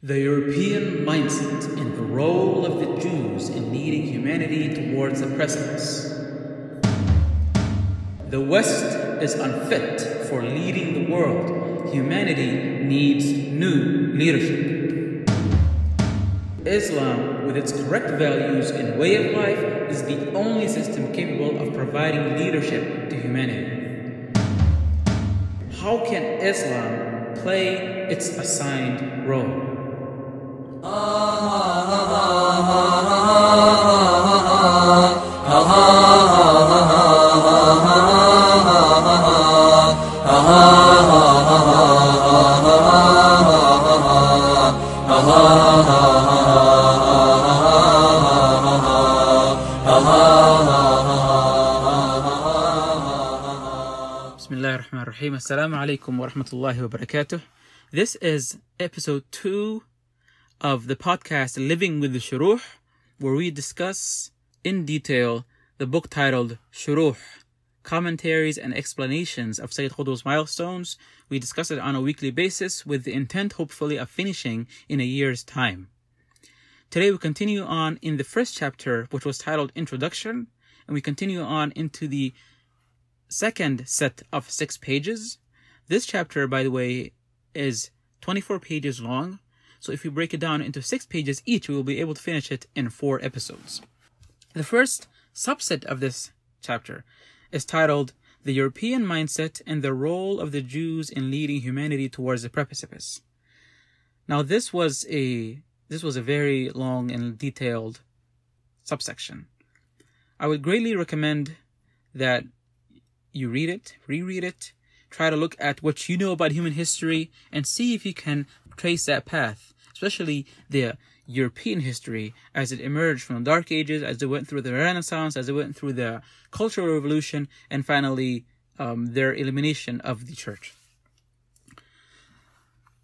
The European mindset and the role of the Jews in leading humanity towards the precipice. The West is unfit for leading the world. Humanity needs new leadership. Islam, with its correct values and way of life, is the only system capable of providing leadership to humanity. How can Islam play its assigned role? Assalamu alaikum wa rahmatullahi wa barakatuh. This is episode two of the podcast Living with the Shuruh, where we discuss in detail the book titled Shuruh, Commentaries and Explanations of Sayyid Qutb's Milestones. We discuss it on a weekly basis with the intent, hopefully, of finishing in a year's time. Today we continue on in the first chapter, which was titled Introduction, and we continue on into the second set of six pages. This chapter, by the way, is 24 pages long. So if we break it down into six pages each, we will be able to finish it in four episodes. The first subset of this chapter is titled The European Mindset and the Role of the Jews in Leading Humanity Towards the Precipice. Now this was a this was a very long and detailed subsection. I would greatly recommend that you read it, reread it, try to look at what you know about human history and see if you can trace that path, especially the European history as it emerged from the Dark Ages, as it went through the Renaissance, as it went through the Cultural Revolution, and finally um, their elimination of the church.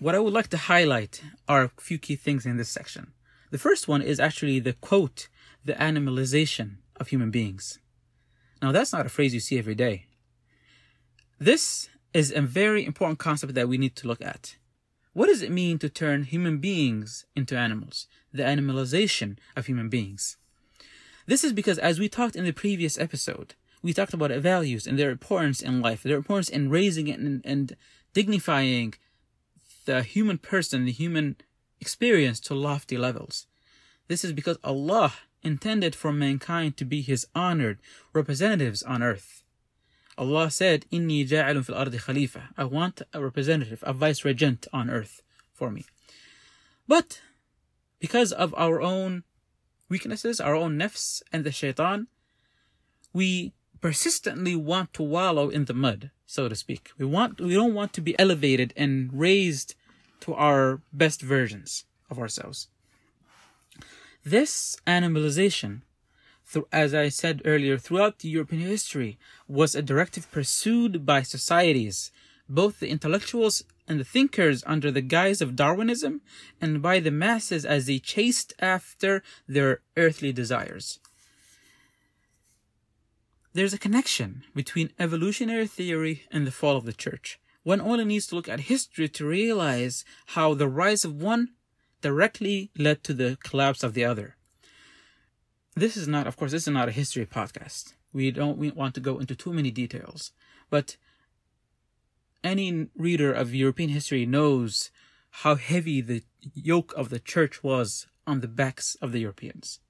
What I would like to highlight are a few key things in this section. The first one is actually the quote, the animalization of human beings. Now, that's not a phrase you see every day. This is a very important concept that we need to look at. What does it mean to turn human beings into animals? The animalization of human beings. This is because, as we talked in the previous episode, we talked about values and their importance in life, their importance in raising and, and dignifying the human person, the human experience to lofty levels. This is because Allah intended for mankind to be His honored representatives on earth. Allah said, Inni ja'alun fil ardi khalifa. I want a representative, a vice regent on earth for me. But because of our own weaknesses, our own nafs and the shaitan, we persistently want to wallow in the mud, so to speak. We want we don't want to be elevated and raised to our best versions of ourselves. This animalization as I said earlier, throughout European history, was a directive pursued by societies, both the intellectuals and the thinkers under the guise of Darwinism, and by the masses as they chased after their earthly desires. There's a connection between evolutionary theory and the fall of the church. One only needs to look at history to realize how the rise of one directly led to the collapse of the other this is not, of course, this is not a history podcast. We don't we want to go into too many details, but any reader of European history knows how heavy the yoke of the church was on the backs of the Europeans.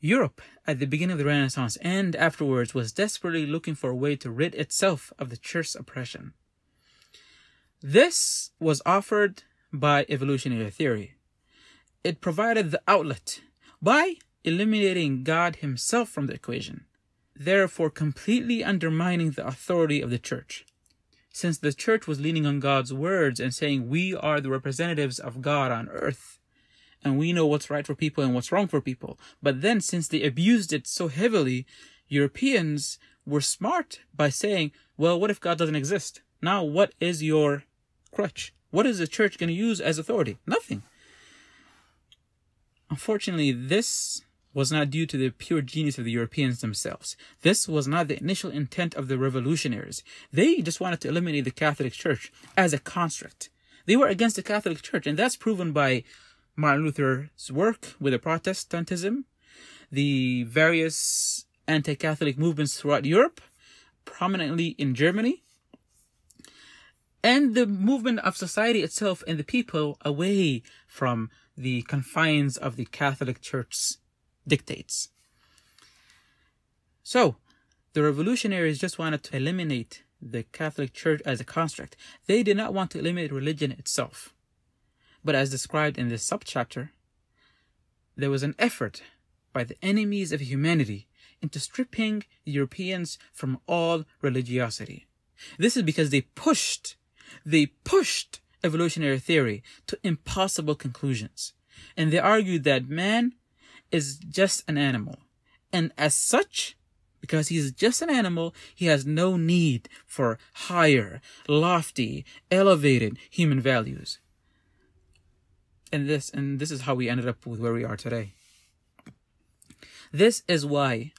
Europe, at the beginning of the Renaissance and afterwards, was desperately looking for a way to rid itself of the church's oppression. This was offered by evolutionary theory. It provided the outlet by eliminating God Himself from the equation, therefore completely undermining the authority of the church. Since the church was leaning on God's words and saying, We are the representatives of God on earth, and we know what's right for people and what's wrong for people. But then, since they abused it so heavily, Europeans were smart by saying, Well, what if God doesn't exist? Now, what is your crutch? What is the church going to use as authority? Nothing. Unfortunately, this was not due to the pure genius of the Europeans themselves. This was not the initial intent of the revolutionaries. They just wanted to eliminate the Catholic Church as a construct. They were against the Catholic Church, and that's proven by Martin Luther's work with the Protestantism, the various anti-Catholic movements throughout Europe, prominently in Germany, and the movement of society itself and the people away from the confines of the Catholic Church's dictates. So, the revolutionaries just wanted to eliminate the Catholic Church as a construct. They did not want to eliminate religion itself. But as described in this subchapter, there was an effort by the enemies of humanity into stripping Europeans from all religiosity. This is because they pushed, they pushed evolutionary theory to impossible conclusions. And they argued that man is just an animal. And as such, because he's just an animal, he has no need for higher, lofty, elevated human values. And this, and this is how we ended up with where we are today. This is why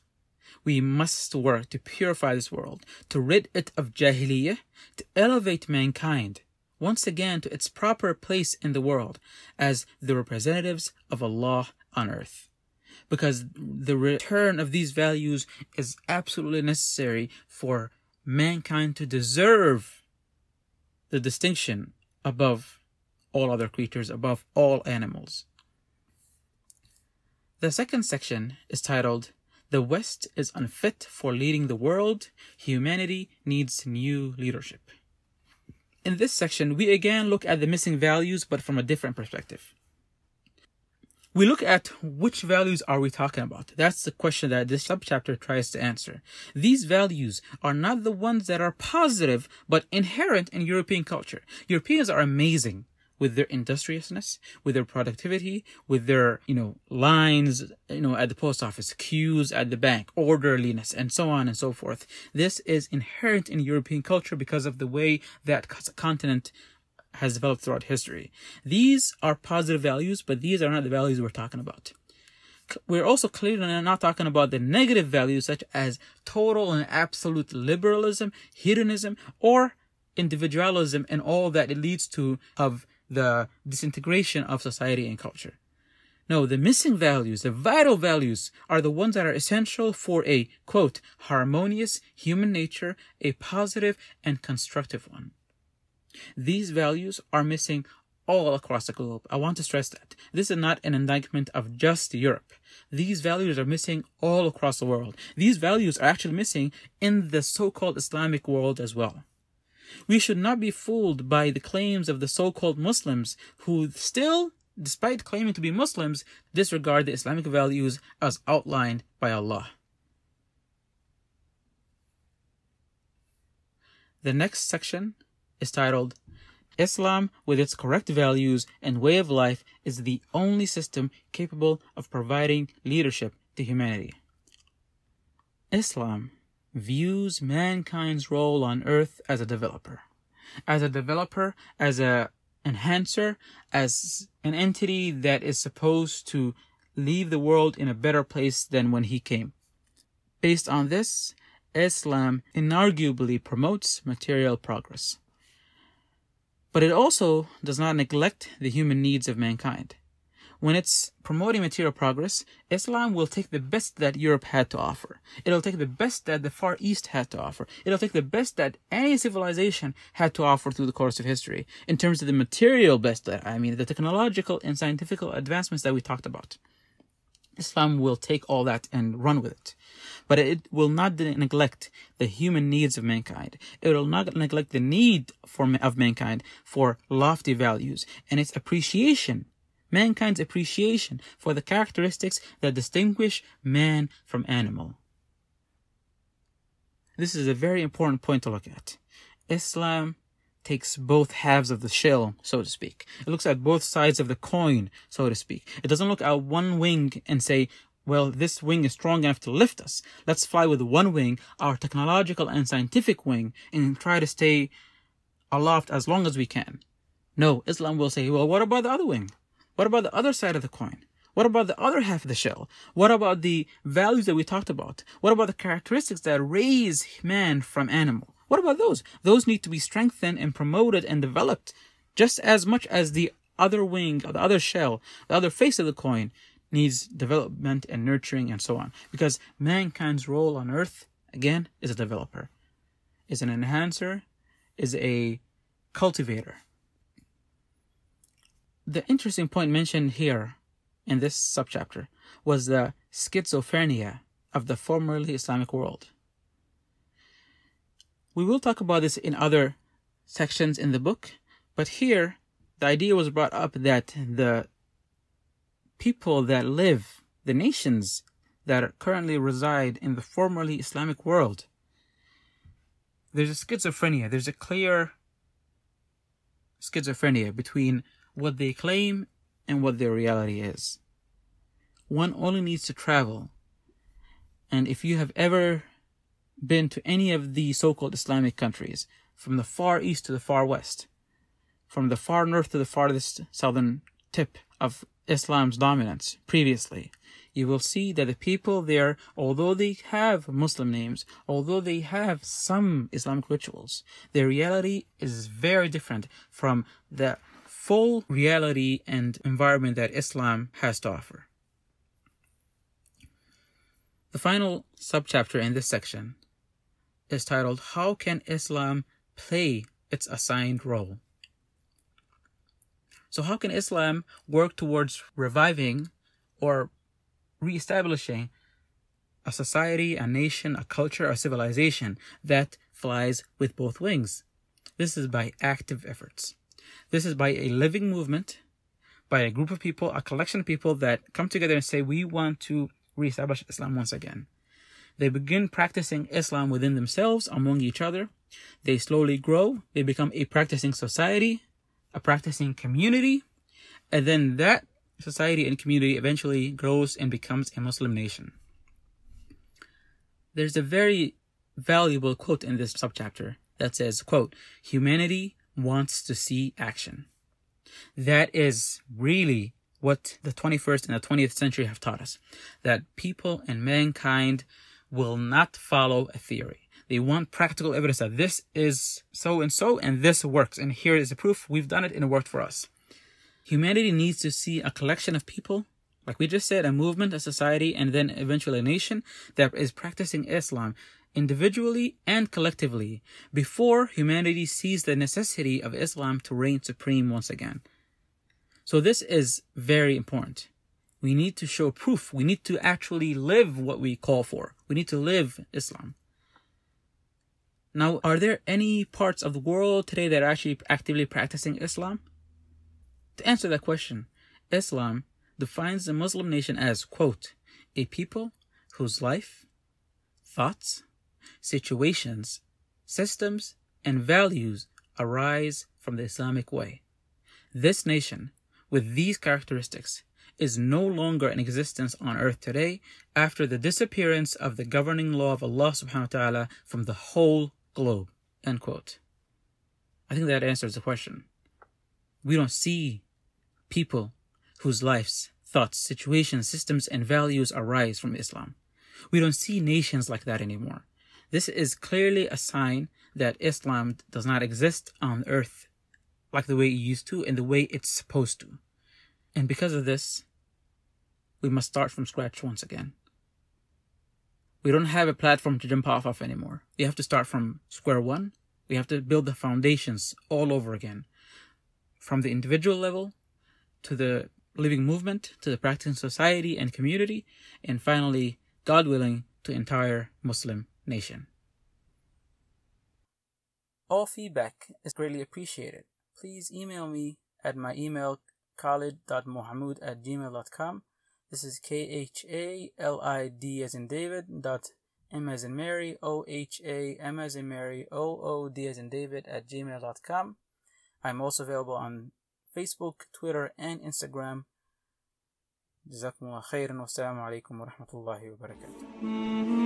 we must work to purify this world, to rid it of jahiliyyah, to elevate mankind once again to its proper place in the world as the representatives of Allah on earth. Because the return of these values is absolutely necessary for mankind to deserve the distinction above all other creatures, above all animals. The second section is titled The West is Unfit for Leading the World. Humanity Needs New Leadership. In this section, we again look at the missing values, but from a different perspective. We look at which values are we talking about? That's the question that this subchapter tries to answer. These values are not the ones that are positive, but inherent in European culture. Europeans are amazing with their industriousness, with their productivity, with their, you know, lines, you know, at the post office, queues at the bank, orderliness, and so on and so forth. This is inherent in European culture because of the way that continent has developed throughout history. These are positive values, but these are not the values we're talking about. We're also clearly not talking about the negative values such as total and absolute liberalism, hedonism, or individualism and all that it leads to of the disintegration of society and culture. No, the missing values, the vital values, are the ones that are essential for a, quote, harmonious human nature, a positive and constructive one. These values are missing all across the globe. I want to stress that. This is not an indictment of just Europe. These values are missing all across the world. These values are actually missing in the so-called Islamic world as well. We should not be fooled by the claims of the so-called Muslims who still, despite claiming to be Muslims, disregard the Islamic values as outlined by Allah. The next section is titled Islam, with its correct values and way of life, is the only system capable of providing leadership to humanity. Islam views mankind's role on earth as a developer. As a developer, as a enhancer, as an entity that is supposed to leave the world in a better place than when he came. Based on this, Islam inarguably promotes material progress. But it also does not neglect the human needs of mankind. When it's promoting material progress, Islam will take the best that Europe had to offer. It'll take the best that the Far East had to offer. It'll take the best that any civilization had to offer through the course of history in terms of the material best that, I mean, the technological and scientific advancements that we talked about. Islam will take all that and run with it. But it will not neglect the human needs of mankind. It will not neglect the need for, of mankind for lofty values and its appreciation mankind's appreciation for the characteristics that distinguish man from animal. This is a very important point to look at. Islam takes both halves of the shell, so to speak. It looks at both sides of the coin, so to speak. It doesn't look at one wing and say, well, this wing is strong enough to lift us. Let's fly with one wing, our technological and scientific wing, and try to stay aloft as long as we can. No, Islam will say, well, what about the other wing? What about the other side of the coin? What about the other half of the shell? What about the values that we talked about? What about the characteristics that raise man from animal? What about those? Those need to be strengthened and promoted and developed just as much as the other wing, the other shell, the other face of the coin needs development and nurturing and so on. Because mankind's role on earth, again, is a developer, is an enhancer, is a cultivator. The interesting point mentioned here in this subchapter was the schizophrenia of the formerly Islamic world. We will talk about this in other sections in the book, but here the idea was brought up that the people that live, the nations that currently reside in the formerly Islamic world, there's a schizophrenia, there's a clear schizophrenia between what they claim and what their reality is. One only needs to travel. And if you have ever been to any of the so called Islamic countries, from the far east to the far west, from the far north to the farthest southern tip of Islam's dominance previously, you will see that the people there, although they have Muslim names, although they have some Islamic rituals, their reality is very different from the full reality and environment that Islam has to offer. The final subchapter in this section is titled How Can Islam Play Its Assigned Role? So, how can Islam work towards reviving or reestablishing a society, a nation, a culture, a civilization that flies with both wings? This is by active efforts. This is by a living movement, by a group of people, a collection of people that come together and say, We want to reestablish Islam once again. They begin practicing Islam within themselves, among each other. They slowly grow. They become a practicing society, a practicing community, and then that society and community eventually grows and becomes a Muslim nation. There's a very valuable quote in this subchapter that says, quote, humanity wants to see action. That is really what the 21st and the 20th century have taught us. That people and mankind will not follow a theory. They want practical evidence that this is so and so and this works. And here is the proof. We've done it and it worked for us. Humanity needs to see a collection of people, like we just said, a movement, a society, and then eventually a nation that is practicing Islam individually and collectively before humanity sees the necessity of Islam to reign supreme once again. So this is very important. We need to show proof. We need to actually live what we call for. We need to live Islam. Now, are there any parts of the world today that are actually actively practicing Islam? To answer that question, Islam defines the Muslim nation as, quote, a people whose life, thoughts, situations, systems, and values arise from the Islamic way. This nation, with these characteristics, is no longer in existence on earth today after the disappearance of the governing law of Allah subhanahu wa ta'ala from the whole globe. End quote. I think that answers the question. We don't see people whose lives, thoughts, situations, systems, and values arise from Islam. We don't see nations like that anymore. This is clearly a sign that Islam does not exist on earth like the way it used to and the way it's supposed to. And because of this, we must start from scratch once again. We don't have a platform to jump off of anymore. We have to start from square one. We have to build the foundations all over again. From the individual level to the living movement to the practicing society and community, and finally, God willing, to entire Muslim nation. All feedback is greatly appreciated. Please email me at my email khalid.mohamood at gmail.com. This is K H A L I D as in David dot M as in Mary O H A M as in Mary O O D as in David at gmail.com. I'm also available on Facebook, Twitter, and Instagram. جزاكم الله خيرا والسلام عليكم ورحمة الله وبركاته